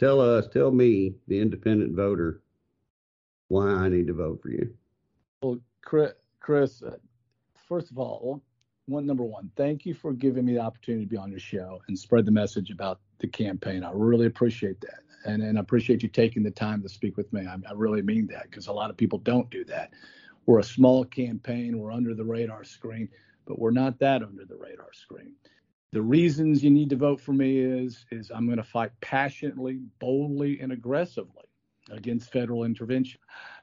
tell us, tell me, the independent voter, why I need to vote for you. Well, Chris, Chris uh, first of all, one number one, thank you for giving me the opportunity to be on your show and spread the message about the campaign. I really appreciate that, and and I appreciate you taking the time to speak with me. I, I really mean that because a lot of people don't do that. We're a small campaign. We're under the radar screen, but we're not that under the radar screen. The reasons you need to vote for me is is I'm going to fight passionately, boldly, and aggressively against federal intervention.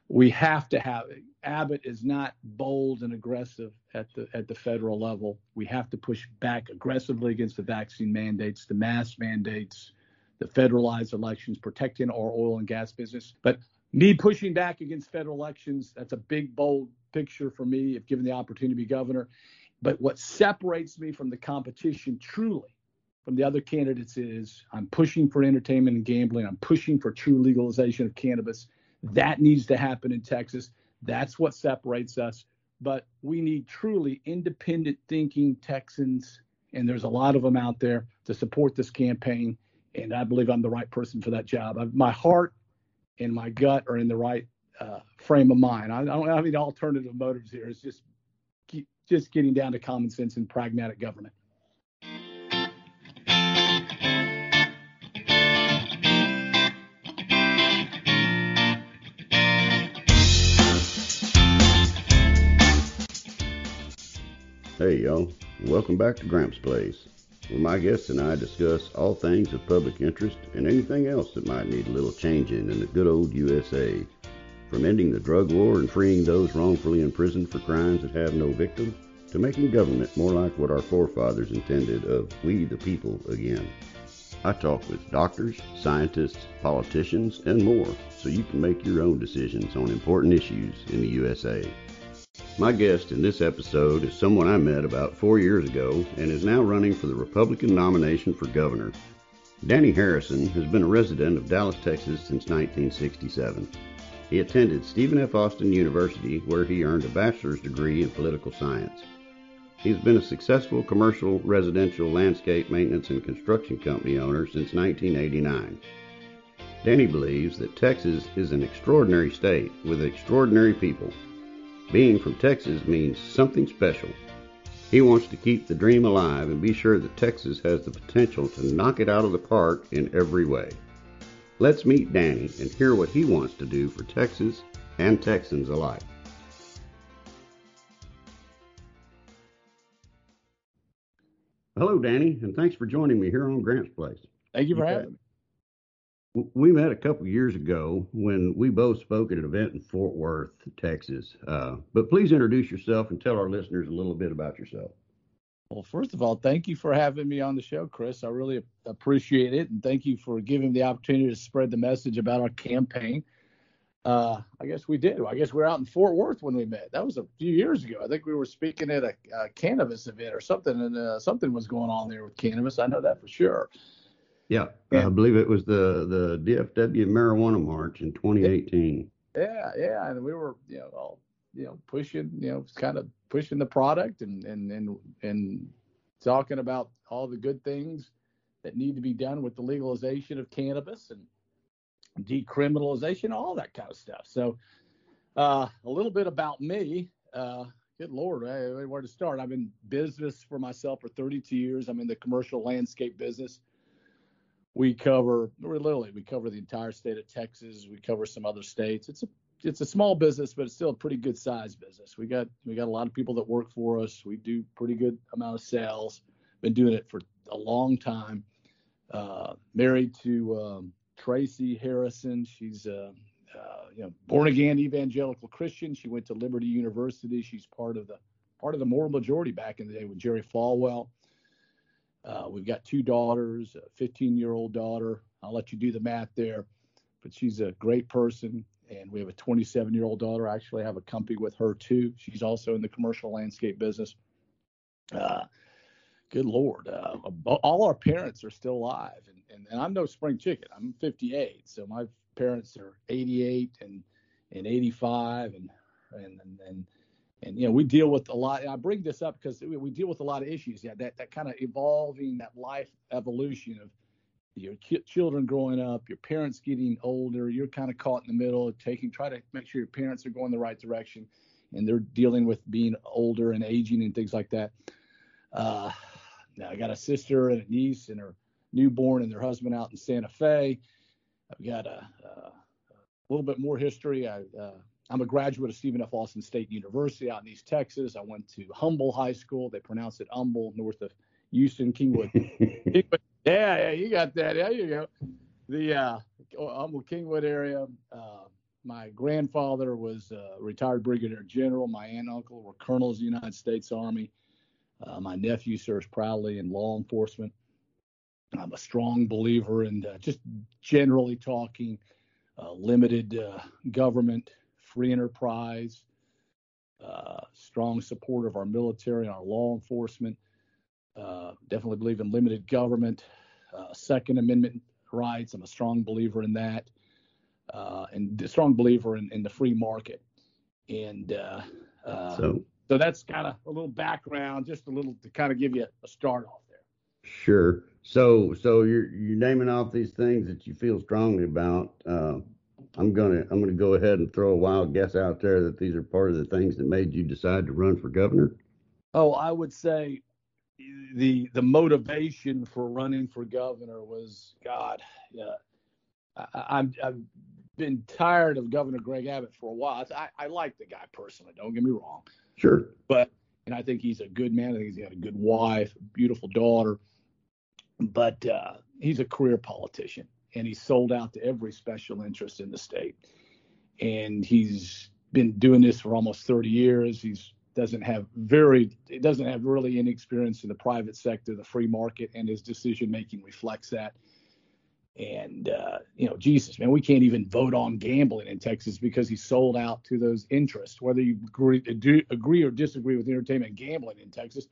We have to have Abbott is not bold and aggressive at the at the federal level. We have to push back aggressively against the vaccine mandates, the mask mandates, the federalized elections, protecting our oil and gas business. But me pushing back against federal elections, that's a big, bold picture for me if given the opportunity to be governor. But what separates me from the competition truly from the other candidates is I'm pushing for entertainment and gambling. I'm pushing for true legalization of cannabis. That needs to happen in Texas. That's what separates us. But we need truly independent thinking Texans, and there's a lot of them out there to support this campaign. And I believe I'm the right person for that job. I, my heart and my gut are in the right uh, frame of mind. I, I, don't have any alternative motives here. It's just just getting down to common sense and pragmatic government. Hey, y'all. Welcome back to Gramps Place, where my guests and I discuss all things of public interest and anything else that might need a little changing in the good old USA. From ending the drug war and freeing those wrongfully imprisoned for crimes that have no victim, to making government more like what our forefathers intended of we the people again. I talk with doctors, scientists, politicians, and more so you can make your own decisions on important issues in the USA. My guest in this episode is someone I met about four years ago and is now running for the Republican nomination for governor. Danny Harrison has been a resident of Dallas, Texas since 1967. He attended Stephen F. Austin University, where he earned a bachelor's degree in political science. He's been a successful commercial, residential, landscape maintenance, and construction company owner since 1989. Danny believes that Texas is an extraordinary state with extraordinary people being from Texas means something special. He wants to keep the dream alive and be sure that Texas has the potential to knock it out of the park in every way. Let's meet Danny and hear what he wants to do for Texas and Texans alike. Hello, Danny, and thanks for joining me here on Gramps Place. Thank you for having me we met a couple years ago when we both spoke at an event in Fort Worth, Texas. Uh, but please introduce yourself and tell our listeners a little bit about yourself. Well, first of all, thank you for having me on the show, Chris. I really appreciate it, and thank you for giving me the opportunity to spread the message about our campaign. Uh, I guess we did. I guess we are out in Fort Worth when we met. That was a few years ago. I think we were speaking at a, a cannabis event or something, and uh, something was going on there with cannabis. I know that for sure. Yeah, and, I believe it was the the DFW marijuana march in 2018. Yeah, yeah, and we were you know all you know pushing you know kind of pushing the product and and and and talking about all the good things that need to be done with the legalization of cannabis and decriminalization, all that kind of stuff. So, uh, a little bit about me. Uh, good lord, where to start? I've been business for myself for 32 years. I'm in the commercial landscape business we cover literally we cover the entire state of Texas. We cover some other states. It's a it's a small business, but it's still a pretty good sized business. We got we got a lot of people that work for us. We do pretty good amount of sales. Been doing it for a long time. Uh, married to um, Tracy Harrison. She's a uh, you know born again evangelical Christian. She went to Liberty University. She's part of the part of the moral majority back in the day with Jerry Falwell. Uh, we've got two daughters, a 15 year old daughter. I'll let you do the math there, but she's a great person. And we have a 27 year old daughter. I actually have a company with her too. She's also in the commercial landscape business. Uh, good Lord. Uh, all our parents are still alive. And, and, and I'm no spring chicken. I'm 58. So my parents are 88 and, and 85 and, and, and, and and you know we deal with a lot i bring this up because we deal with a lot of issues yeah that, that kind of evolving that life evolution of your children growing up, your parents getting older, you're kind of caught in the middle, taking try to make sure your parents are going the right direction, and they're dealing with being older and aging and things like that. Uh, now I got a sister and a niece and her newborn and their husband out in Santa Fe. I've got a, a little bit more history. I, uh, I'm a graduate of Stephen F. Austin State University out in East Texas. I went to Humble High School. They pronounce it Humble, north of Houston, Kingwood. Kingwood. Yeah, yeah, you got that. There you go. The uh, Humble Kingwood area. Uh, my grandfather was a retired brigadier general. My aunt and uncle were colonels of the United States Army. Uh, my nephew serves proudly in law enforcement. I'm a strong believer in uh, just generally talking uh, limited uh, government, free enterprise, uh, strong support of our military and our law enforcement. Uh, definitely believe in limited government, uh, Second Amendment rights. I'm a strong believer in that, and a strong believer in, in, the free market. And so, so that's kind of a little background, just a little to kind of give you a start off there. Sure. So, so you're you're naming off these things that you feel strongly about. Uh, I'm gonna I'm gonna go ahead and throw a wild guess out there that these are part of the things that made you decide to run for governor. Oh, I would say the the motivation for running for governor was God. Yeah, I, am I've been tired of Governor Greg Abbott for a while. I, I like the guy personally. Don't get me wrong. Sure. But and I think he's a good man. I think he's got a good wife, beautiful daughter but uh, he's a career politician and he's sold out to every special interest in the state. And he's been doing this for almost 30 years. He's doesn't have very it doesn't have really any experience in the private sector, the free market, and his decision making reflects that. And uh, you know, Jesus, man, we can't even vote on gambling in Texas because he's sold out to those interests. Whether you agree, agree or disagree with entertainment gambling in Texas,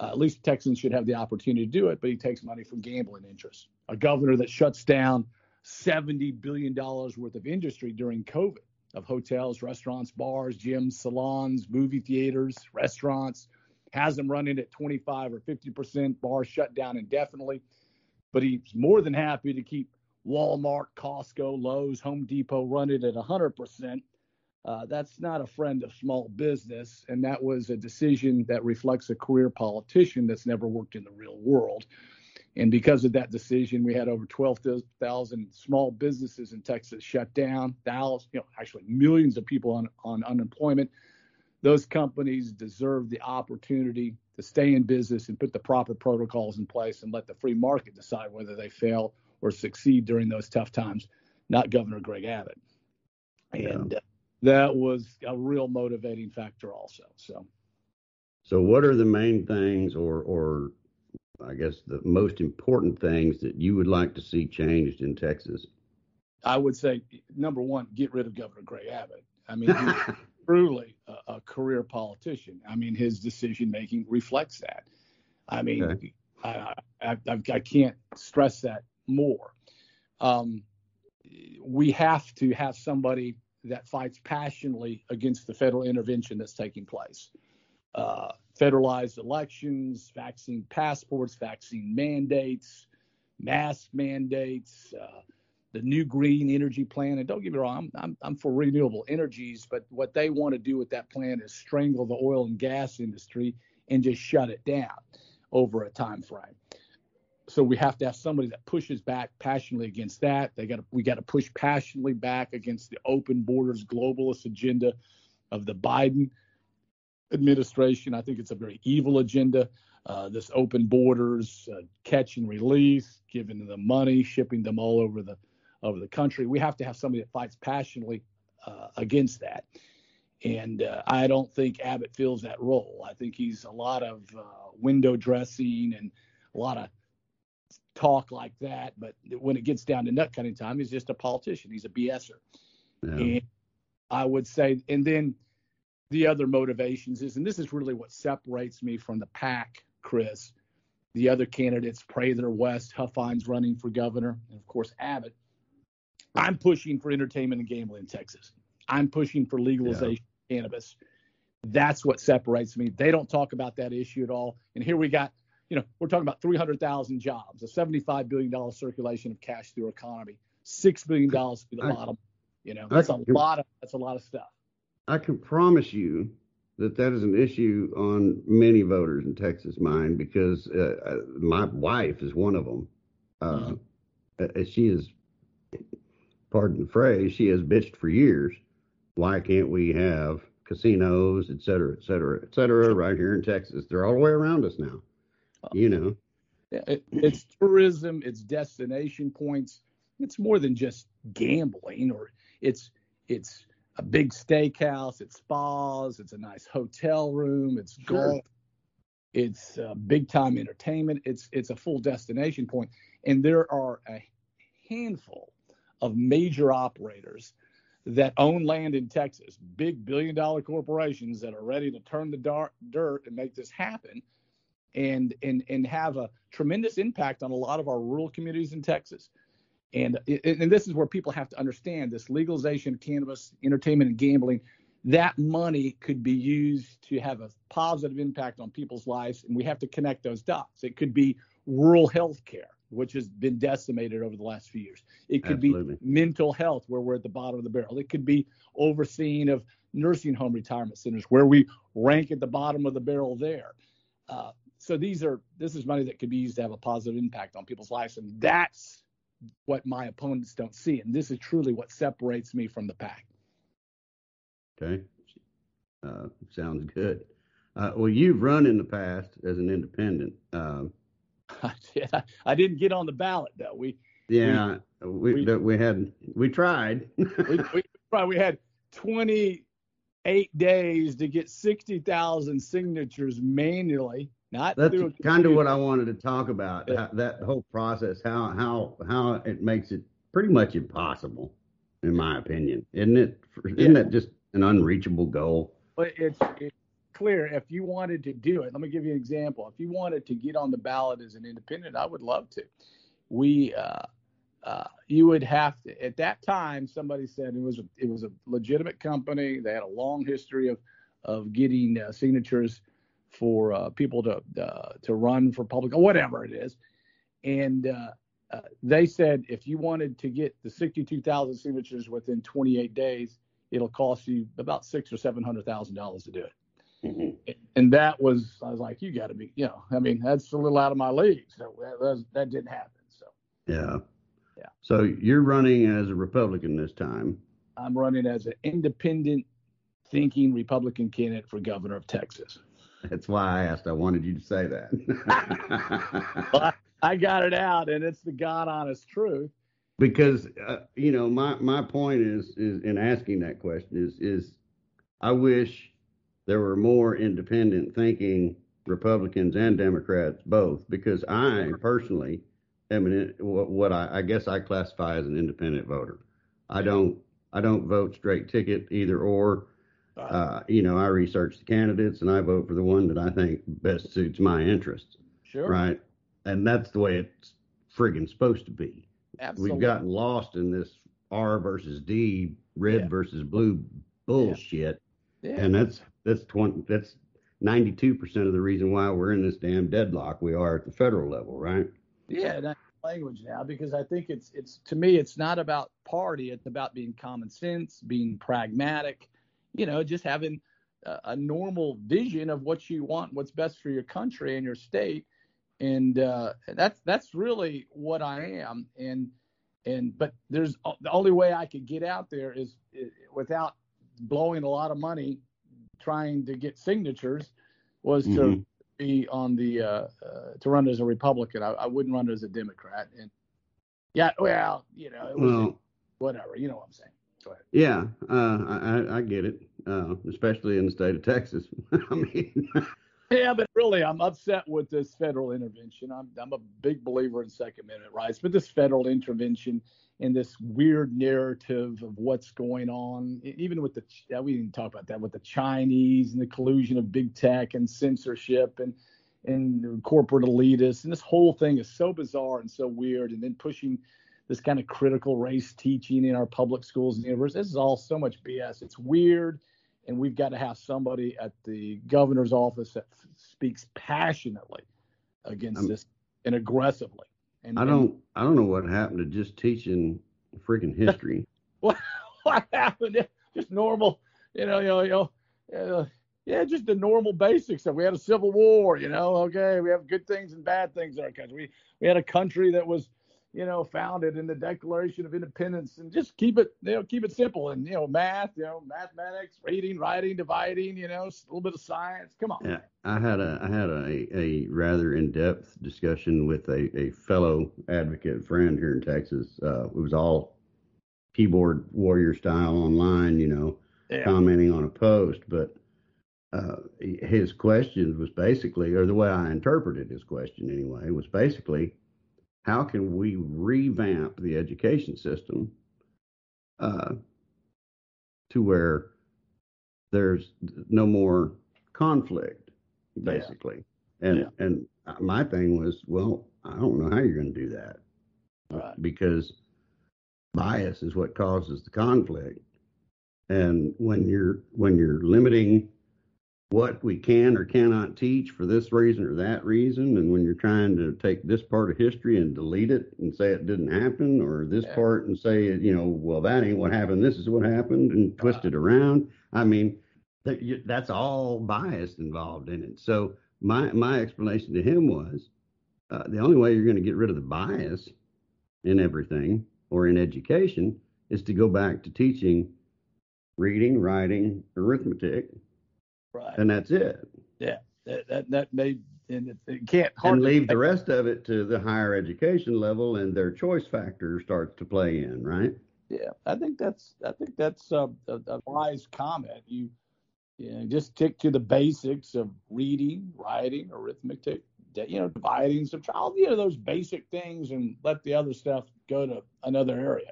uh, at least Texans should have the opportunity to do it, but he takes money from gambling interests. A governor that shuts down $70 billion worth of industry during COVID of hotels, restaurants, bars, gyms, salons, movie theaters, restaurants, has them running at 25 or 50%, bars shut down indefinitely. But he's more than happy to keep Walmart, Costco, Lowe's, Home Depot running at 100% uh, that's not a friend of small business, and that was a decision that reflects a career politician that's never worked in the real world. And because of that decision, we had over 12,000 small businesses in Texas shut down. Thousands, you know, actually millions of people on, on unemployment. Those companies deserve the opportunity to stay in business and put the proper protocols in place and let the free market decide whether they fail or succeed during those tough times, not Governor Greg Abbott. And uh, that was a real motivating factor also. So, so what are the main things, or or I guess the most important things that you would like to see changed in Texas? I would say number one, get rid of Governor Greg Abbott. I mean, he's truly a, a, career politician. I mean, his decision making reflects that. I mean, okay. I, I, I, I, can't stress that more. Um, we have to have somebody that fights passionately against the federal intervention that's taking place. Uh, federalized elections, vaccine passports, vaccine mandates, mask mandates, uh, the new green energy plan. And don't get me wrong, I'm, I'm, I'm for renewable energies, but what they want to do with that plan is strangle the oil and gas industry and just shut it down over a time frame so we have to have somebody that pushes back passionately against that. They got we got to push passionately back against the open borders globalist agenda of the Biden administration. I think it's a very evil agenda. Uh, this open borders, uh, catch and release, giving them money, shipping them all over the over the country. We have to have somebody that fights passionately uh, against that. And uh, I don't think Abbott fills that role. I think he's a lot of uh, window dressing and a lot of talk like that, but when it gets down to nut cutting time, he's just a politician. He's a BSer. Yeah. And I would say, and then the other motivations is, and this is really what separates me from the pack, Chris. The other candidates, Prather, West, Huffines running for governor, and of course Abbott. I'm pushing for entertainment and gambling in Texas. I'm pushing for legalization yeah. of cannabis. That's what separates me. They don't talk about that issue at all. And here we got you know, we're talking about 300,000 jobs, a 75 billion dollar circulation of cash through our economy, six billion dollars to the I- bottom. You know, that's a I- lot of that's a lot of stuff. I can promise you that that is an issue on many voters in Texas' mind because uh, uh, my wife is one of them. Uh, uh, she is, pardon the phrase, she has bitched for years. Why can't we have casinos, et cetera, et cetera, et cetera, right here in Texas? They're all the way around us now. You know, It, it's tourism, it's destination points. It's more than just gambling, or it's it's a big steakhouse, it's spas, it's a nice hotel room, it's Sure. golf, it's uh, big time entertainment. It's it's a full destination point, and there are a handful of major operators that own land in Texas, big billion dollar corporations that are ready to turn the dar- dirt and make this happen and and and have a tremendous impact on a lot of our rural communities in Texas. And and this is where people have to understand this legalization of cannabis, entertainment, and gambling. That money could be used to have a positive impact on people's lives, and we have to connect those dots. It could be rural health care, which has been decimated over the last few years. It could Absolutely. be mental health, where we're at the bottom of the barrel. It could be overseeing of nursing home retirement centers, where we rank at the bottom of the barrel there. Uh, so these are this is money that could be used to have a positive impact on people's lives, and that's what my opponents don't see. And this is truly what separates me from the pack. okay, uh, sounds good. Uh, well, you've run in the past as an independent. Um, I, did- I didn't get on the ballot though. We Yeah, we we- that we had we tried. we, we probably had 28 days to get 60,000 signatures manually. Not That's kind of what. I wanted to talk about. Yeah. how- that whole process, how how how it makes it pretty much impossible, in my opinion, isn't it? Isn't Yeah. that just an unreachable goal? But it's, it's clear if you wanted to do it. Let me give you an example. If you wanted to get on the ballot as an independent, I would love to. We, uh, uh, you would have to. At that time, somebody said it was a, it was a legitimate company. They had a long history of of getting uh, signatures for uh, people to uh, to run for public or whatever it is, and. Uh, uh, they said if you wanted to get the 62,000 signatures within 28 days, it'll cost you about six or seven hundred thousand dollars to do it. And that was, I was like, you got to be, you know, I mean, that's a little out of my league. So that, was, that didn't happen. So Yeah. Yeah. So you're running as a Republican this time. I'm running as an independent thinking Republican candidate for governor of Texas. That's why I asked. I wanted you to say that. Well, I, got it out, and it's the God honest truth. because uh, you know my my point is is in asking that question is is I wish there were more independent thinking Republicans and Democrats both because I personally am an what, what I, I guess I classify as an independent voter. I don't I don't vote straight ticket either or. Uh, you know I research the candidates and I vote for the one that I think best suits my interests. sure. Right, and that's the way it's friggin' supposed to be Absolutely. we've gotten lost in this R versus D, red Yeah. versus blue bullshit, yeah. and that's that's twenty that's ninety two percent of the reason why we're in this damn deadlock we are at the federal level, right? Yeah, language now because I think it's it's to me it's not about party. It's about being common sense, being pragmatic, you know, just having a, a normal vision of what you want, what's best for your country and your state, and uh, that's that's really what I am. And and but there's the only way I could get out there is, is without blowing a lot of money trying to get signatures was to Mhm. be on the uh, uh, to run as a Republican. I, I wouldn't run as a Democrat. And yeah, well, you know, it was Well, whatever. You know what I'm saying? Go ahead. yeah, uh, I I- I get it, uh, especially in the state of Texas. I mean, Yeah, but really, I'm upset with this federal intervention. I'm I'm a big believer in Second Amendment rights, but this federal intervention and this weird narrative of what's going on, even with the Ch- we didn't talk about that with the Chinese and the collusion of big tech and censorship and and corporate elitists, and this whole thing is so bizarre and so weird. And then pushing this kind of critical race teaching in our public schools and universities. This is all so much BS. It's weird and we've got to have somebody at the governor's office that f- speaks passionately against I'm, this and aggressively. And I don't I don't know what happened to just teaching freaking history. what what happened? Just normal, you know, you know, you know. Uh, yeah, just the normal basics of we had a civil war, you know. Okay, we have good things and bad things in our country. We we had a country that was you know, founded in the Declaration of Independence, and just keep it, you know, keep it simple, and you know, math, you know, mathematics, reading, writing, dividing, you know, a little bit of science. Come on. Yeah, I had a I had a, a rather in depth discussion with a, a fellow advocate friend here in Texas. Uh, it was all keyboard warrior style online, you know, yeah. commenting on a post, but. Uh, his question was basically, or the way I interpreted his question anyway, was basically, how can we revamp the education system uh, to where there's no more conflict, basically. Yeah. And yeah. and my thing was, well, I don't know how you're going to do that, right. because bias is what causes the conflict. And when you're when you're limiting what we can or cannot teach for this reason or that reason. And when you're trying to take this part of history and delete it and say it didn't happen, or this yeah. part and say, you know, well, that ain't what happened, this is what happened, and twist uh, it around. I mean, that's all bias involved in it. So my my explanation to him was uh, the only way you're going to get rid of the bias in everything or in education is to go back to teaching reading, writing, arithmetic, Right. And that's it. Yeah. That that, that may and it, it can't and leave the rest of it to the higher education level and their choice factor starts to play in, right? Yeah, I think that's I think that's a, a, a wise comment. You, you know, just stick to the basics of reading, writing, arithmetic, you know, dividing, subtracting, you know, those basic things, and let the other stuff go to another area.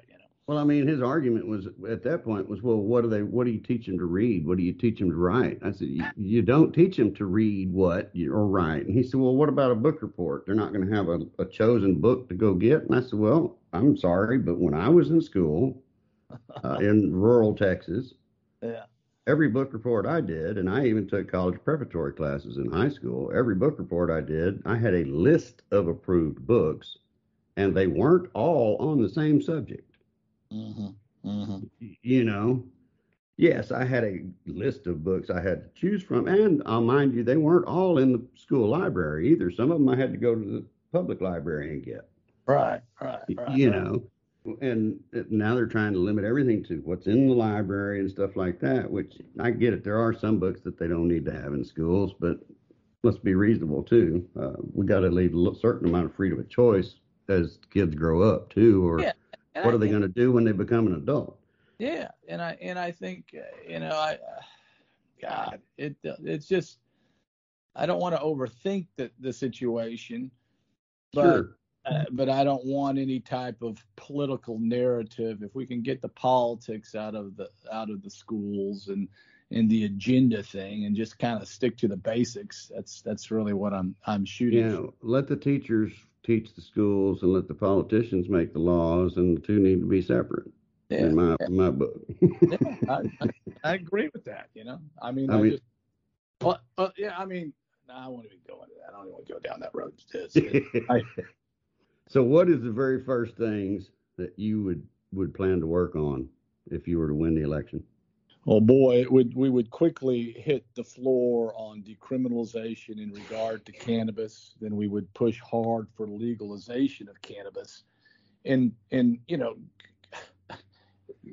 Well, I mean, his argument was at that point was, well, what do they? What do you teach them to read? What do you teach them to write? I said, you, you don't teach them to read what or write. And he said, well, what about a book report? They're not going to have a, a chosen book to go get. And I said, well, I'm sorry, but when I was in school uh, in rural Texas, yeah. Every book report I did, and I even took college preparatory classes in high school. Every book report I did, I had a list of approved books, and they weren't all on the same subject. Mm-hmm. Mm-hmm. You know, yes, I had a list of books I had to choose from, and I'll mind you, they weren't all in the school library either. Some of them I had to go to the public library and get. Right, right, right. You right. know, and now they're trying to limit everything to what's in the library and stuff like that. Which I get it. There are some books that they don't need to have in schools, but let's be reasonable too. Uh, we got to leave a certain amount of freedom of choice as kids grow up too, or yeah. And what I are they going to do when they become an adult? Yeah, and I and I think you know I, God, it it's just I don't want to overthink the the situation, but sure. uh, but I don't want any type of political narrative. If we can get the politics out of the out of the schools and and the agenda thing and just kind of stick to the basics, that's that's really what I'm I'm shooting. Yeah, let the teachers teach the schools and let the politicians make the laws, and the two need to be separate. Yeah, in my yeah. my book. yeah, I, I, I, agree with that. You know, I mean, I, I mean, just, well, uh, yeah, I mean, I won't even go into that. I don't even want to go down that road. I, so, what is the very first things that you would would plan to work on if you were to win the election? Oh boy, would, we would quickly hit the floor on decriminalization in regard to cannabis. Then we would push hard for legalization of cannabis, and and you know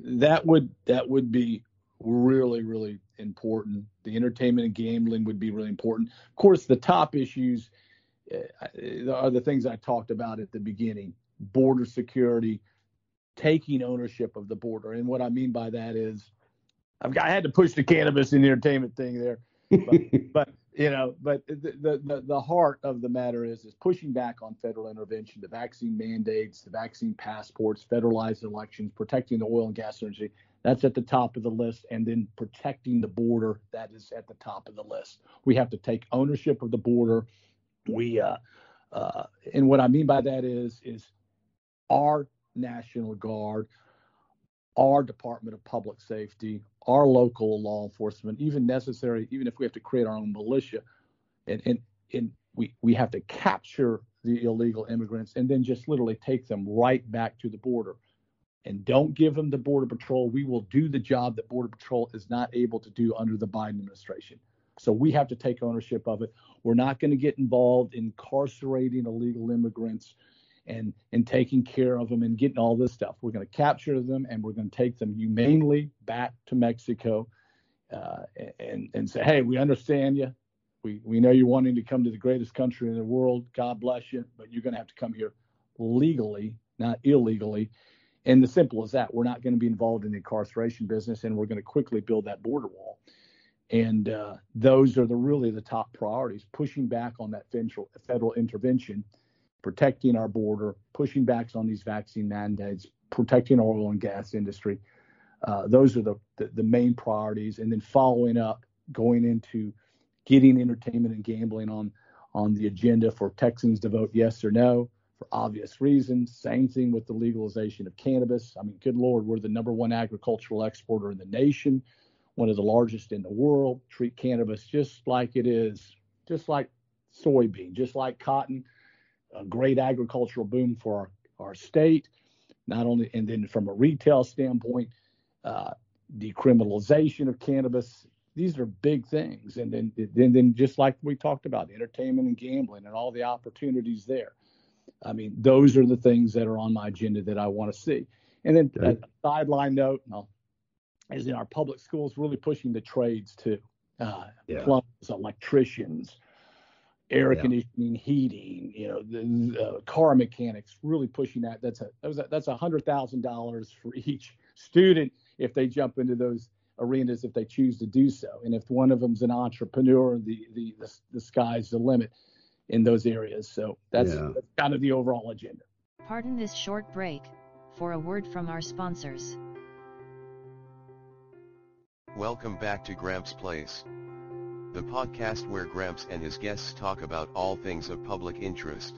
that would that would be really really important. The entertainment and gambling would be really important. Of course, the top issues uh, are the things I talked about at the beginning: border security, taking ownership of the border, and what I mean by that is I've got, I had to push the cannabis and the entertainment thing there, but, but you know, but the, the the heart of the matter is is pushing back on federal intervention, the vaccine mandates, the vaccine passports, federalized elections, protecting the oil and gas industry. That's at the top of the list, and then protecting the border. That is at the top of the list. We have to take ownership of the border. We uh, uh, and what I mean by that is is our National Guard, our Department of Public Safety, our local law enforcement, even necessary, even if we have to create our own militia, and and and we we have to capture the illegal immigrants and then just literally take them right back to the border. And don't give them the border patrol. We will do the job that border patrol is not able to do under the biden administration. So we have to take ownership of it. We're not going to get involved in incarcerating illegal immigrants and and taking care of them and getting all this stuff we're going to capture them and we're going to take them humanely back to mexico uh, and and say hey we understand you we, we know you're wanting to come to the greatest country in the world. God bless you, but you're going to have to come here legally, not illegally. And the simple as that, we're not going to be involved in the incarceration business, and we're going to quickly build that border wall. And uh, those are the really the top priorities: pushing back on that federal federal intervention, protecting our border, pushing back on these vaccine mandates, protecting our oil and gas industry. Uh, those are the, the the main priorities, and then following up, going into getting entertainment and gambling on on the agenda for Texans to vote yes or no for obvious reasons. Same thing with the legalization of cannabis. I mean, good Lord, we're the number one agricultural exporter in the nation, one of the largest in the world. Treat cannabis just like it is, just like soybean, just like cotton. A great agricultural boom for our, our state. Not only, and then from a retail standpoint, uh, decriminalization of cannabis these are big things. And then, then, then just like we talked about, entertainment and gambling and all the opportunities there. I mean, those are the things that are on my agenda that I want to see. And then okay. a sideline note, is in our public schools really pushing the trades too. Uh, yeah. plumbers, electricians, air yeah. conditioning, heating, you know, the, the, uh, car mechanics, really pushing that. That's a that was a, that's a hundred thousand dollars for each student if they jump into those arenas if they choose to do so. And if one of them's an entrepreneur, the the the, the sky's the limit in those areas. So that's, yeah. that's kind of the overall agenda. Pardon this short break for a word from our sponsors. Welcome back to Gramps Place, the podcast where Gramps and his guests talk about all things of public interest.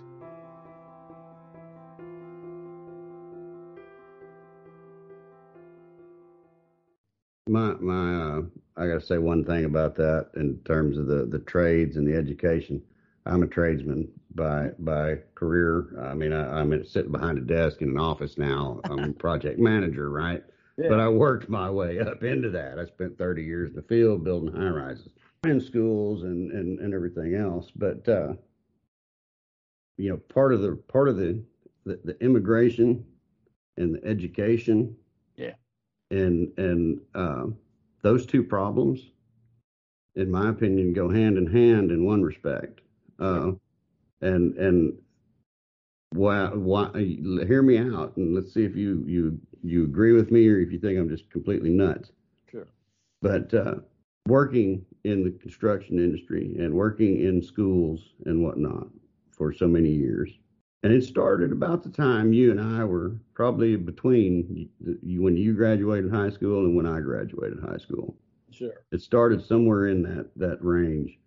my my uh, I got to say one thing about that in terms of the the trades and the education. I'm a tradesman by by career. I mean, I, am sitting behind a desk in an office now. I'm a project manager, right? Yeah. But I worked my way up into that. I spent 30 years in the field building high rises in schools and and and everything else. But uh, you know, part of the part of the the, the immigration and the education yeah, and and uh, those two problems, in my opinion, go hand in hand in one respect. Uh, and and why why hear me out and let's see if you you you agree with me or if you think I'm just completely nuts. Sure. But uh, working in the construction industry and working in schools and whatnot for so many years, and it started about the time you and I were probably between you, when you graduated high school and when I graduated high school. Sure. It started somewhere in that that range.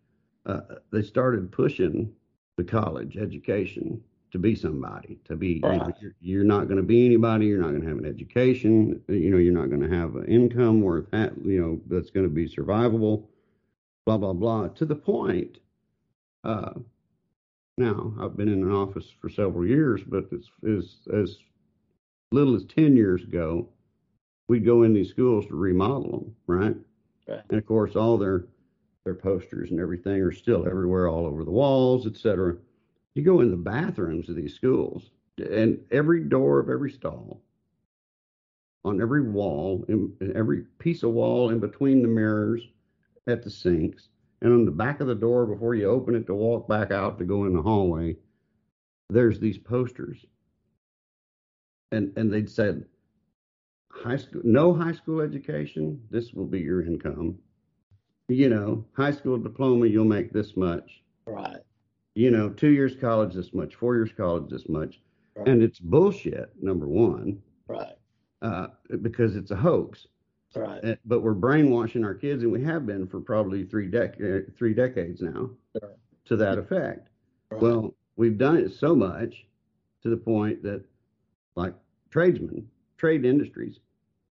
Uh, they started pushing the college education to be somebody, to be right. you know, you're, you're, not going to be anybody. You're not going to have an education. You know, you're not going to have an income worth that. You know, that's going to be survivable. Blah blah blah. To the point. Uh, now. I've been in an office for several years, but it's, as as little as ten years ago, we'd go in these schools to remodel them, right? Okay. And of course, all their their posters and everything are still everywhere, all over the walls, etc. You go in the bathrooms of these schools, and every door of every stall, on every wall, in, in every piece of wall in between the mirrors, at the sinks, and on the back of the door, before you open it to walk back out to go in the hallway, there's these posters. And and they'd said, high school, no high school education, this will be your income. You know, high school diploma, you'll make this much. Right. You know, two years college, this much. Four years college, this much. Right. And it's bullshit. Number one. Right. Uh, because it's a hoax. Right. Uh, but we're brainwashing our kids, and we have been for probably three dec- uh, three decades now sure. to that effect. Right. Well, we've done it so much to the point that, like tradesmen, trade industries,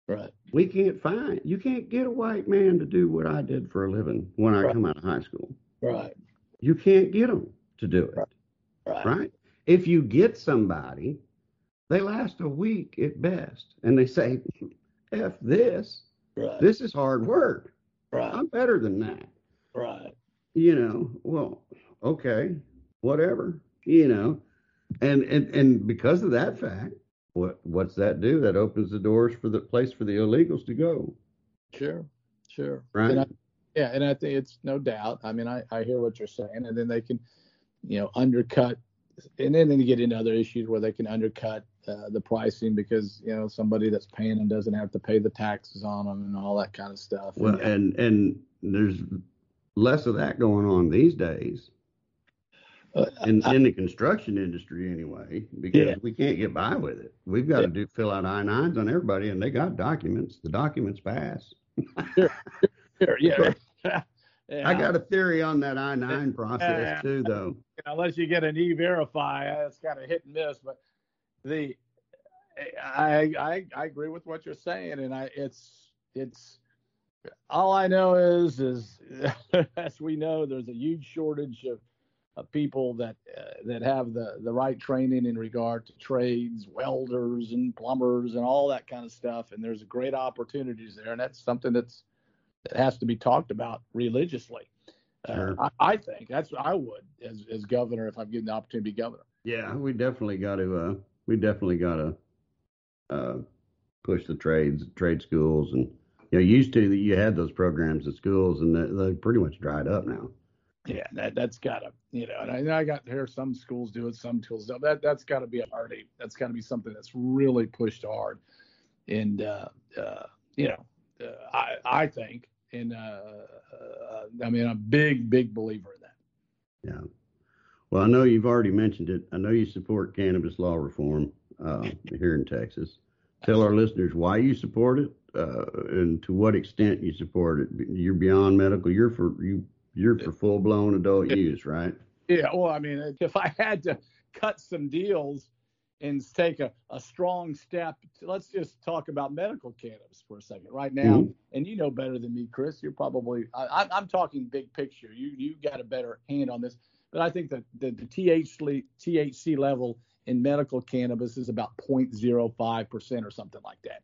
right? We can't find you can't get a white man to do what I did for a living when I right. come out of high school. Right. You can't get them. To do it. Right. right? If you get somebody, they last a week at best, and they say, "F this, Right. this is hard work. right. I'm better than that." Right. You know, well, okay, whatever. You know, and and and because of that fact, what what's that do? That opens the doors for the place for the illegals to go, Sure. Sure. right? And I, yeah, and I think it's no doubt. I mean, I, I hear what you're saying, and then they can, you know, undercut, and then you get into other issues where they can undercut uh, the pricing because you know somebody that's paying them doesn't have to pay the taxes on them and all that kind of stuff. well, And, and and there's less of that going on these days. uh, in, I- in the construction industry anyway, because Yeah. we can't get by with it. We've got to do fill out I nines on everybody, and they got documents. The documents pass. sure, yeah. I got a theory on that I nine Yeah. process too, though. unless you get an e-verify, it's kind of hit and miss. But the I, I I agree with what you're saying, and I it's it's all I know is is as we know, there's a huge shortage of, of people that uh, that have the the right training in regard to trades, welders and plumbers and all that kind of stuff, and there's great opportunities there, and that's something that's that has to be talked about religiously. Sure. Uh, I, I think that's what I would as as governor if I'm given the opportunity to be governor. Yeah, we definitely got to. Uh, we definitely got to uh, push the trades, trade schools, and you know, used to that you had those programs at schools, and they, they pretty much dried up now. Yeah, that that's gotta you know, and I, I got here some schools do it, some schools don't. That that's got to be a party. That's got to be something that's really pushed hard, and uh, uh, you know, uh, I I think, and uh, uh, I mean, I'm a big big believer in that. Yeah. Well, I know you've already mentioned it. I know you support cannabis law reform uh, here in Texas. Tell our listeners why you support it uh, and to what extent you support it. You're beyond medical. You're for you. You're for full blown adult use, right? Yeah, well, I mean, if I had to cut some deals and take a, a strong step, let's just talk about medical cannabis for a second. Right now, Mhm. and you know better than me, Chris. You're probably I, I'm- I'm talking big picture. You you got a better hand on this, but I think that the, the THC THC level in medical cannabis is about 0.05 percent or something like that.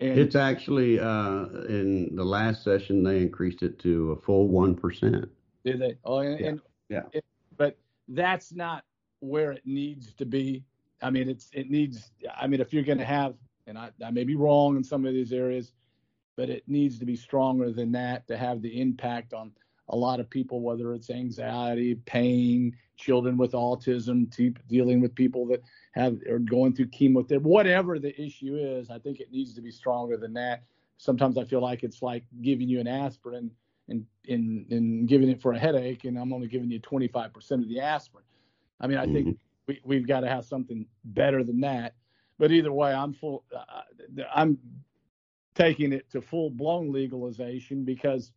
And It's actually uh, in the last session they increased it to a full one percent. Did they? Oh, and, Yeah. and Yeah. it- but that's not where it needs to be. I mean, it's it needs. I mean, if you're going to have, and I, I may be wrong in some of these areas, but it needs to be stronger than that to have the impact on a lot of people, whether it's anxiety, pain, children with autism, te- dealing with people that have are going through chemotherapy, whatever the issue is. I think it needs to be stronger than that. Sometimes I feel like it's like giving you an aspirin and and and giving it for a headache, and I'm only giving you 25% of the aspirin. I mean, I think mm-hmm. We, we've got to have something better than that. But either way, I'm full. Uh, I'm taking it to full blown legalization because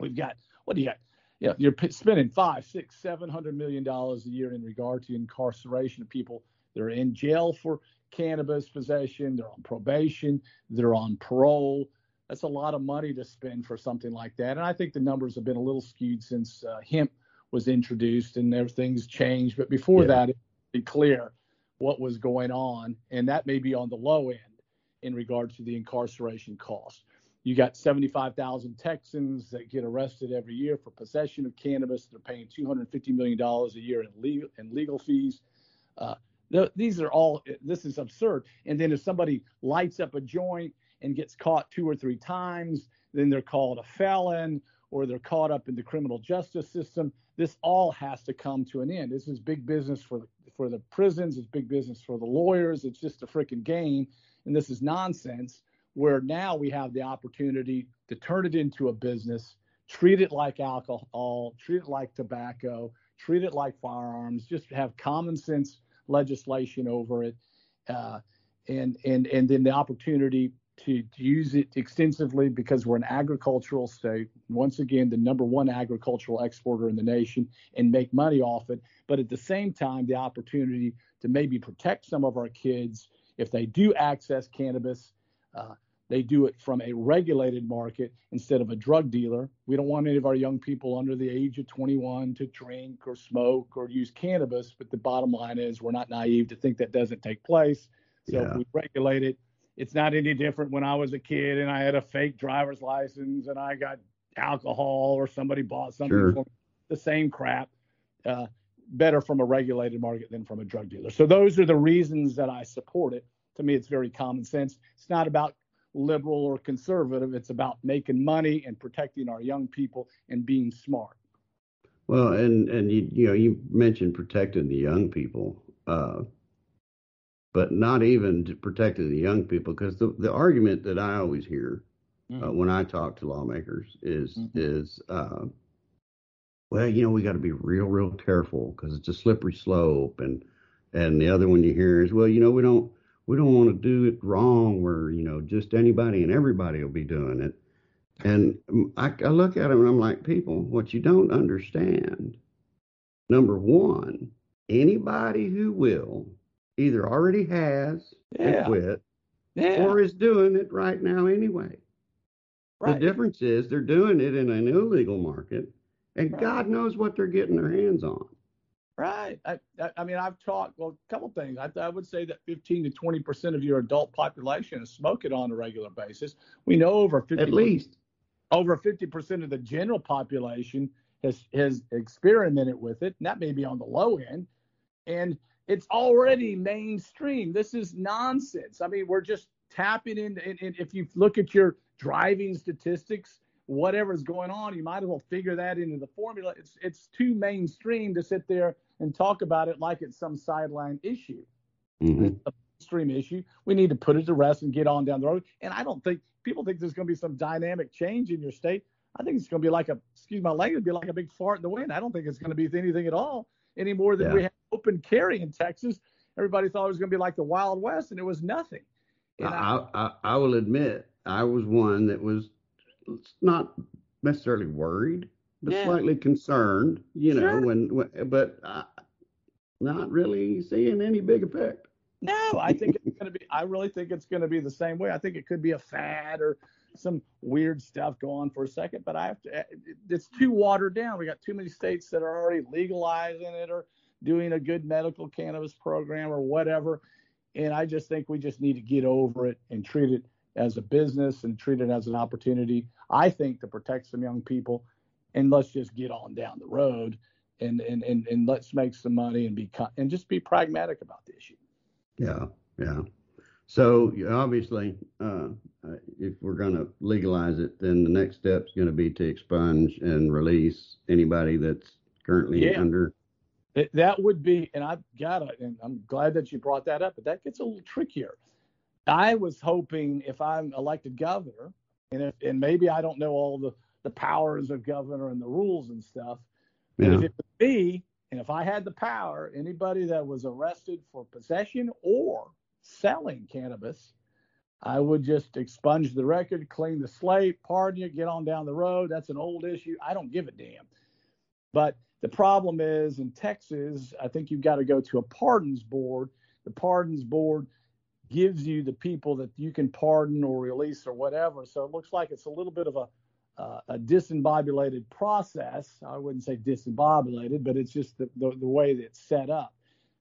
we've got what do you got? Yeah, you're spending five, six, seven hundred million dollars a year in regard to incarceration of people They're in jail for cannabis possession. They're on probation. They're on parole. That's a lot of money to spend for something like that. And I think the numbers have been a little skewed since uh, hemp was introduced and everything's changed. But before Yeah. that, it be clear what was going on, and that may be on the low end in regards to the incarceration cost. You got 75,000 Texans that get arrested every year for possession of cannabis. They're paying 250 million dollars a year in legal in legal fees. Uh, th- these are all. This is absurd. And then if somebody lights up a joint and gets caught two or three times, then they're called a felon or they're caught up in the criminal justice system. This all has to come to an end. This is big business for the, for the prisons. It's big business for the lawyers. It's just a freaking game, and this is nonsense. Where now we have the opportunity to turn it into a business, treat it like alcohol, treat it like tobacco, treat it like firearms. Just have common sense legislation over it, uh, and and and then the opportunity to, use it extensively because we're an agricultural state. Once again, the number one agricultural exporter in the nation, and make money off it. But at the same time, the opportunity to maybe protect some of our kids if they do access cannabis. Uh, they do it from a regulated market instead of a drug dealer. We don't want any of our young people under the age of 21 to drink or smoke or use cannabis. But the bottom line is, we're not naive to think that doesn't take place. So Yeah. if we regulate it, it's not any different when I was a kid and I had a fake driver's license and I got alcohol or somebody bought something Sure. for me. The same crap. Uh, better from a regulated market than from a drug dealer. So those are the reasons that I support it. To me, it's very common sense. It's not about liberal or conservative. It's about making money and protecting our young people and being smart. Well, and and you you know you mentioned protecting the young people, uh, but not even to protecting the young people because the the argument that I always hear uh, when I talk to lawmakers is Mhm. is uh, well, you know, we got to be real real careful because it's a slippery slope, and and the other one you hear is well, you know, we don't we don't want to do it wrong where you know just anybody and everybody will be doing it. And I, I look at them and I'm like, people, what you don't understand, number one, anybody who will either already has and quit Yeah. or is doing it right now anyway. right. The difference is they're doing it in an illegal market, and Right. God knows what they're getting their hands on. Right. I, I, I mean, I've talked, well, a couple things. I, I would say that 15 to 20% of your adult population is smoking on a regular basis. We know over 50 At least, over 50% of the general population has has experimented with it, and that may be on the low end. And it's already mainstream. This is nonsense. I mean, we're just tapping in. And, and if you look at your driving statistics, whatever's going on, you might as well figure that into the formula. It's it's too mainstream to sit there and talk about it like it's some sideline issue Mhm. a mainstream issue. We need to put it to rest and get on down the road. And I don't think people think there's going to be some dynamic change in your state. I think it's going to be like a, excuse my language, be like a big fart in the wind. I don't think it's going to be anything at all any more than Yeah. we had open carry in Texas. Everybody thought it was going to be like the Wild West, and it was nothing. I- I, I I will admit I was one that was not necessarily worried, but Yeah. slightly concerned. You know, when, when but uh, not really seeing any big effect. No, I think it's going to be. I really think it's going to be the same way. I think it could be a fad or some weird stuff go on for a second, but I have to. It's too watered down. We got too many states that are already legalizing it or doing a good medical cannabis program or whatever, and I just think we just need to get over it and treat it as a business and treat it as an opportunity. I think to protect some young people, and let's just get on down the road and and and, and let's make some money and be and just be pragmatic about the issue. Yeah, yeah. So obviously, uh, if we're going to legalize it, then the next step is going to be to expunge and release anybody that's currently Yeah. under. That, that would be, and I've got it, and I'm glad that you brought that up, but that gets a little trickier. I was hoping if I'm elected governor, and if, and maybe I don't know all the, the powers of governor and the rules and stuff, but Yeah. if it was me, and if I had the power, anybody that was arrested for possession or selling cannabis, I would just expunge the record, clean the slate, pardon you, get on down the road. That's an old issue. I don't give a damn. But the problem is in Texas, I think you've got to go to a pardons board. The pardons board gives you the people that you can pardon or release or whatever. So it looks like it's a little bit of a uh, a disembobulated process. I wouldn't say disembobulated, but it's just the, the, the way that it's set up.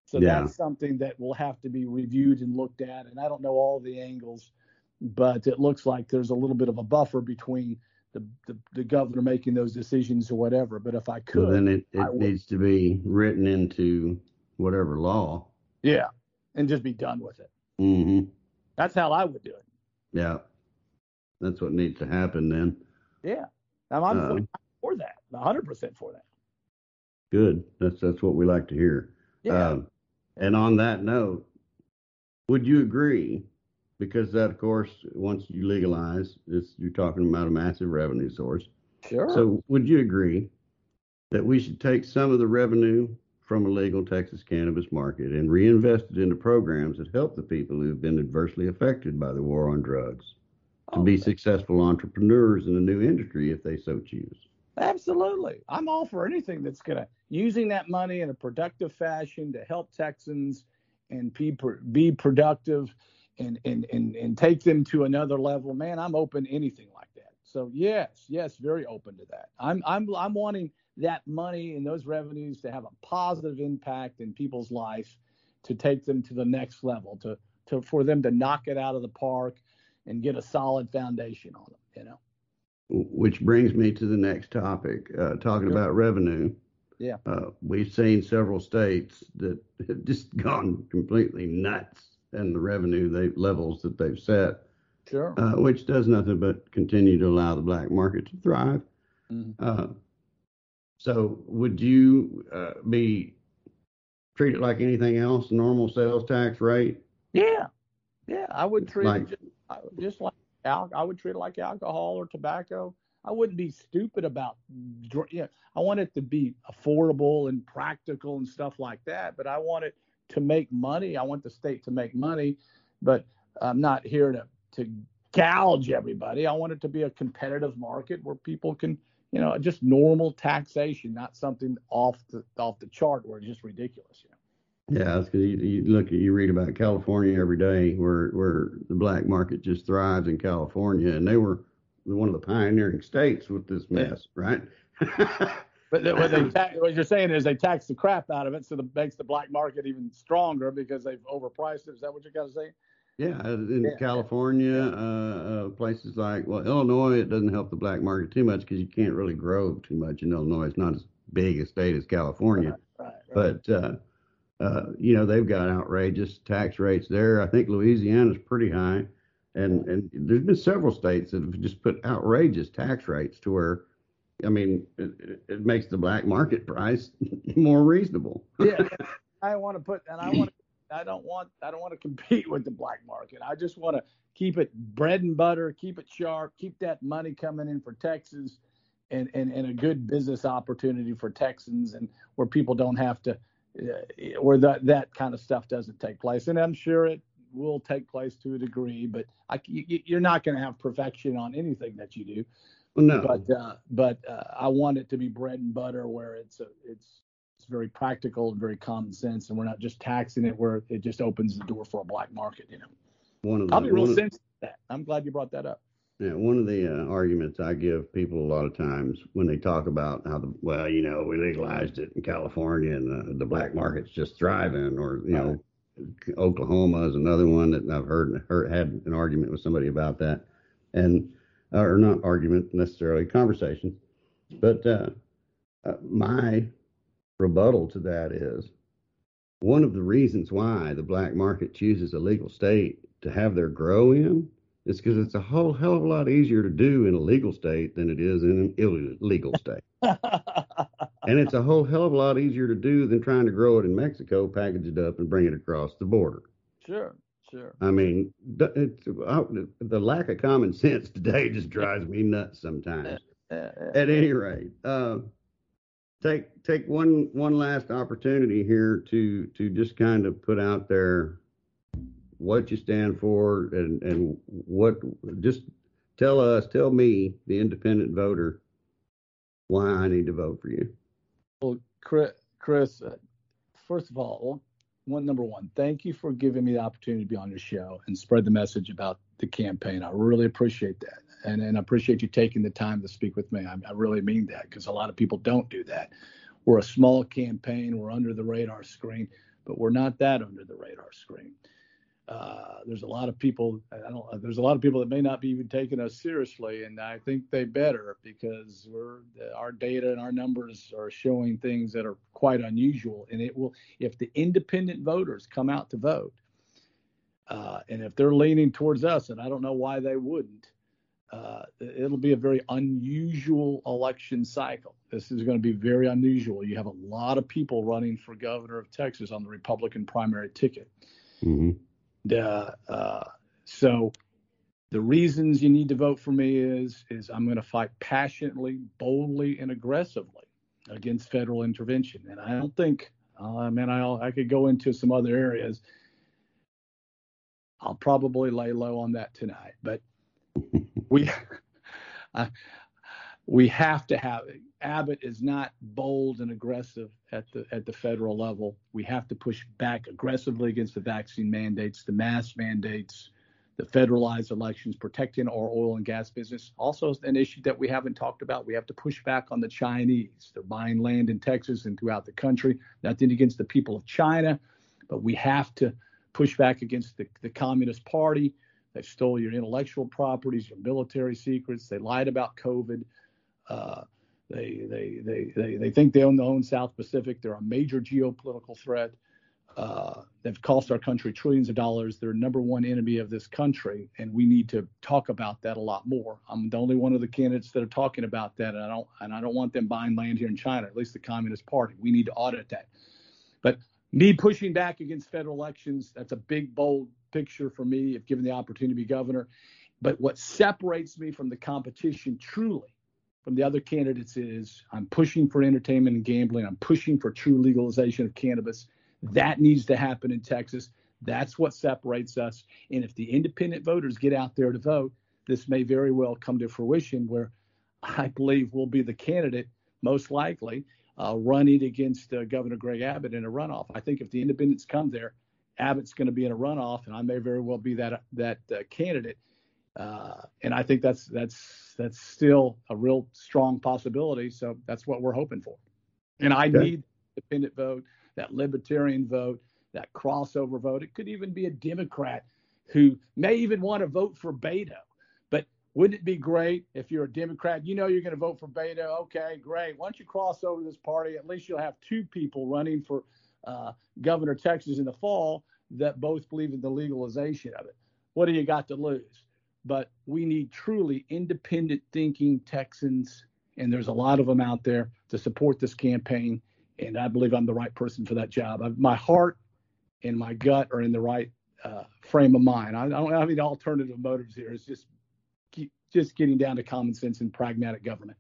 So Yeah. that's something that will have to be reviewed and looked at. And I don't know all the angles, but it looks like there's a little bit of a buffer between the, the, the governor making those decisions or whatever. But if I So could, then it, it needs to be written into whatever law. yeah, and just be done with it. Mm-hmm. That's how I would do it. Yeah. That's what needs to happen then. Yeah. I'm Uh, for that, 100% for that. Good. That's that's what we like to hear. Yeah. Um, and on that note, would you agree? Because that, of course, once you legalize, it's, you're talking about a massive revenue source. sure. So, would you agree that we should take some of the revenue from a legal Texas cannabis market and reinvest it into programs that help the people who have been adversely affected by the war on drugs to Oh, be successful entrepreneurs in a new industry if they so choose? Absolutely. I'm all for anything that's going to using that money in a productive fashion to help Texans and be, be productive and and and and take them to another level, man, I'm open to anything like that. So yes, yes, very open to that. I'm I'm I'm wanting that money and those revenues to have a positive impact in people's life, to take them to the next level, to to for them to knock it out of the park and get a solid foundation on them. You know. Which brings me to the next topic, uh, talking Sure. about revenue. Yeah. Uh, we've seen several states that have just gone completely nuts in the revenue they, levels that they've set, Sure. uh, which does nothing but continue to allow the black market to thrive. Mhm. Uh, so, would you uh, be treated like anything else, normal sales tax rate? Yeah, yeah, I would treat Like- it just, just like al- I would treat it like alcohol or tobacco. I wouldn't be stupid about, yeah, I want it to be affordable and practical and stuff like that. But I want it to make money. I want the state to make money, but I'm not here to to gouge everybody. I want it to be a competitive market where people can, you know, just normal taxation, not something off the off the chart where it's just ridiculous. You know? Yeah, that's 'cause you, you look you read about California every day, where where the black market just thrives in California, and they were one of the pioneering states with this mess, right? But what they tax, what you're saying is they tax the crap out of it, so that makes the black market even stronger because they've overpriced it. Is that what you got to say? yeah, in Yeah. California, uh, uh, places like well, Illinois, it doesn't help the black market too much because you can't really grow too much in Illinois. It's not as big a state as California. Right. right. but uh, uh, you know they've got outrageous tax rates there. I think Louisiana's pretty high, and and there's been several states that have just put outrageous tax rates to where, I mean, it, it- makes the black market price more reasonable. yeah, I want to put, and I want, I don't want, I don't want to compete with the black market. I just want to keep it bread and butter, keep it sharp, keep that money coming in for Texas, and and and a good business opportunity for Texans, and where people don't have to, uh, where that that kind of stuff doesn't take place. And I'm sure it will take place to a degree, but I, you, you're not going to have perfection on anything that you do. No, but uh, but uh, I want it to be bread and butter where it's a, it's it's very practical and very common sense, and we're not just taxing it where it just opens the door for a black market. You know, one of the I'll be real sensitive to that. I'm glad you brought that up. Yeah, one of the uh, arguments I give people a lot of times when they talk about how the well, you know, we legalized it in California and uh, the black market's just thriving, or you know, Oklahoma is another one that I've heard, heard had an argument with somebody about that, and or not argument necessarily, conversation, but uh, uh, my rebuttal to that is one of the reasons why the black market chooses a legal state to have their grow in is because it's a whole hell of a lot easier to do in a legal state than it is in an illegal state. And it's a whole hell of a lot easier to do than trying to grow it in Mexico, package it up, and bring it across the border. sure, sure. I mean, it's, uh, the lack of common sense today just drives me nuts sometimes. At any rate, uh, take take one one last opportunity here to to just kind of put out there what you stand for and and what just tell us, tell me, the independent voter, why I need to vote for you. Well, Chris, Chris uh, first of all, one number one, thank you for giving me the opportunity to be on your show and spread the message about the campaign. I really appreciate that, and and I appreciate you taking the time to speak with me. I, I really mean that because a lot of people don't do that. We're a small campaign. We're under the radar screen, but we're not that under the radar screen. Uh, there's a lot of people. I don't. There's a lot of people that may not be even taking us seriously, and I think they better because we're our data and our numbers are showing things that are quite unusual. And it will, if the independent voters come out to vote, uh, and if they're leaning towards us, and I don't know why they wouldn't, uh, it'll be a very unusual election cycle. This is going to be very unusual. You have a lot of people running for governor of Texas on the Republican primary ticket. Mm-hmm. Uh, uh, so the reasons you need to vote for me is is I'm going to fight passionately, boldly, and aggressively against federal intervention. And I don't think, uh, I mean, I I could go into some other areas. I'll probably lay low on that tonight, but we, I, we have to have Abbott is not bold and aggressive at the at the federal level. We have to push back aggressively against the vaccine mandates, the mask mandates, the federalized elections, protecting our oil and gas business. Also, an issue that we haven't talked about. We have to push back on the Chinese. They're buying land in Texas and throughout the country. Nothing against the people of China, but we have to push back against the, the Communist Party. They stole your intellectual properties, your military secrets. They lied about COVID. Uh, they, they, they, they, they think they own the own South Pacific. They're a major geopolitical threat. Uh, they've cost our country trillions of dollars. They're number one enemy of this country, and we need to talk about that a lot more. I'm the only one of the candidates that are talking about that, and I don't and I don't want them buying land here in China. At least the Communist Party. We need to audit that. But me pushing back against federal elections, that's a big bold picture for me if given the opportunity to be governor. But what separates me from the competition truly from the other candidates is I'm pushing for entertainment and gambling. I'm pushing for true legalization of cannabis. That needs to happen in Texas. That's what separates us. And if the independent voters get out there to vote, this may very well come to fruition where I believe we'll be the candidate most likely uh, running against uh, Governor Greg Abbott in a runoff. I think if the independents come there, Abbott's going to be in a runoff, and I may very well be that that uh, candidate. Uh, and I think that's that's that's still a real strong possibility. So that's what we're hoping for. And I okay. need independent vote, that libertarian vote, that crossover vote. It could even be a Democrat who may even want to vote for Beto. But wouldn't it be great if you're a Democrat? You know you're going to vote for Beto. Okay, great. Once you cross over this party, at least you'll have two people running for uh, governor Texas in the fall that both believe in the legalization of it. What do you got to lose? But we need truly independent thinking Texans, and there's a lot of them out there to support this campaign. And I believe I'm the right person for that job. I, my heart and my gut are in the right uh, frame of mind. I, I, don't have any alternative motives here. It's just just getting down to common sense and pragmatic government.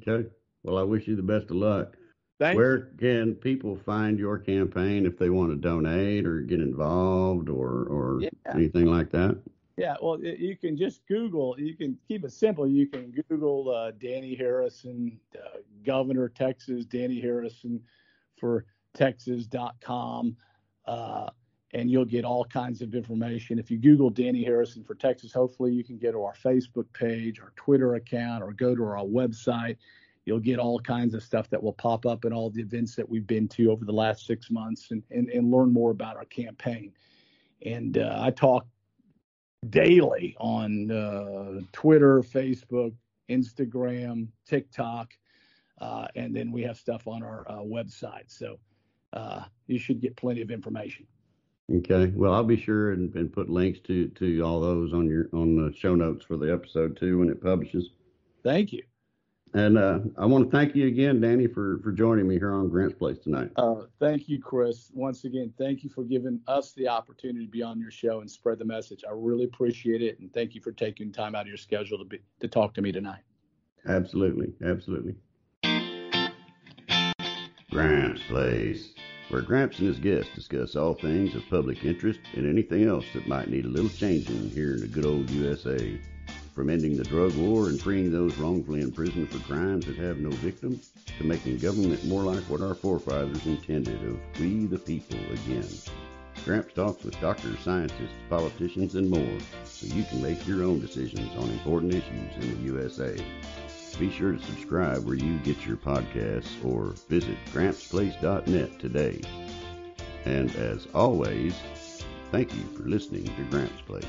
Okay. Well, I wish you the best of luck. Thank Where can people find your campaign if they want to donate or get involved or or yeah. anything like that? Yeah, well, you can just Google. You can keep it simple. You can Google uh, Danny Harrison, uh, Governor Texas, Danny Harrison for Texas.com, uh, and you'll get all kinds of information. If you Google Danny Harrison for Texas, hopefully you can get to our Facebook page, our Twitter account, or go to our website You'll get all kinds of stuff that will pop up in all the events that we've been to over the last six months and, and, and learn more about our campaign. And uh, I talk daily on uh, Twitter, Facebook, Instagram, TikTok, uh, and then we have stuff on our uh, website. So uh, you should get plenty of information. Okay. Well, I'll be sure and, and put links to to all those on your on the show notes for the episode too when it publishes. Thank you. And uh, I want to thank you again, Danny, for, for joining me here on Gramps Place tonight. Uh, thank you, Chris. Once again, thank you for giving us the opportunity to be on your show and spread the message. I really appreciate it, and thank you for taking time out of your schedule to be to talk to me tonight. Absolutely, absolutely. Gramps Place, where Gramps and his guests discuss all things of public interest and anything else that might need a little changing here in the good old USA. From ending the drug war and freeing those wrongfully imprisoned for crimes that have no victims, to making government more like what our forefathers intended of we the people again. Gramps talks with doctors, scientists, politicians, and more, so you can make your own decisions on important issues in the USA. Be sure to subscribe where you get your podcasts or visit grampsplace.net today. And as always, thank you for listening to Gramps Place.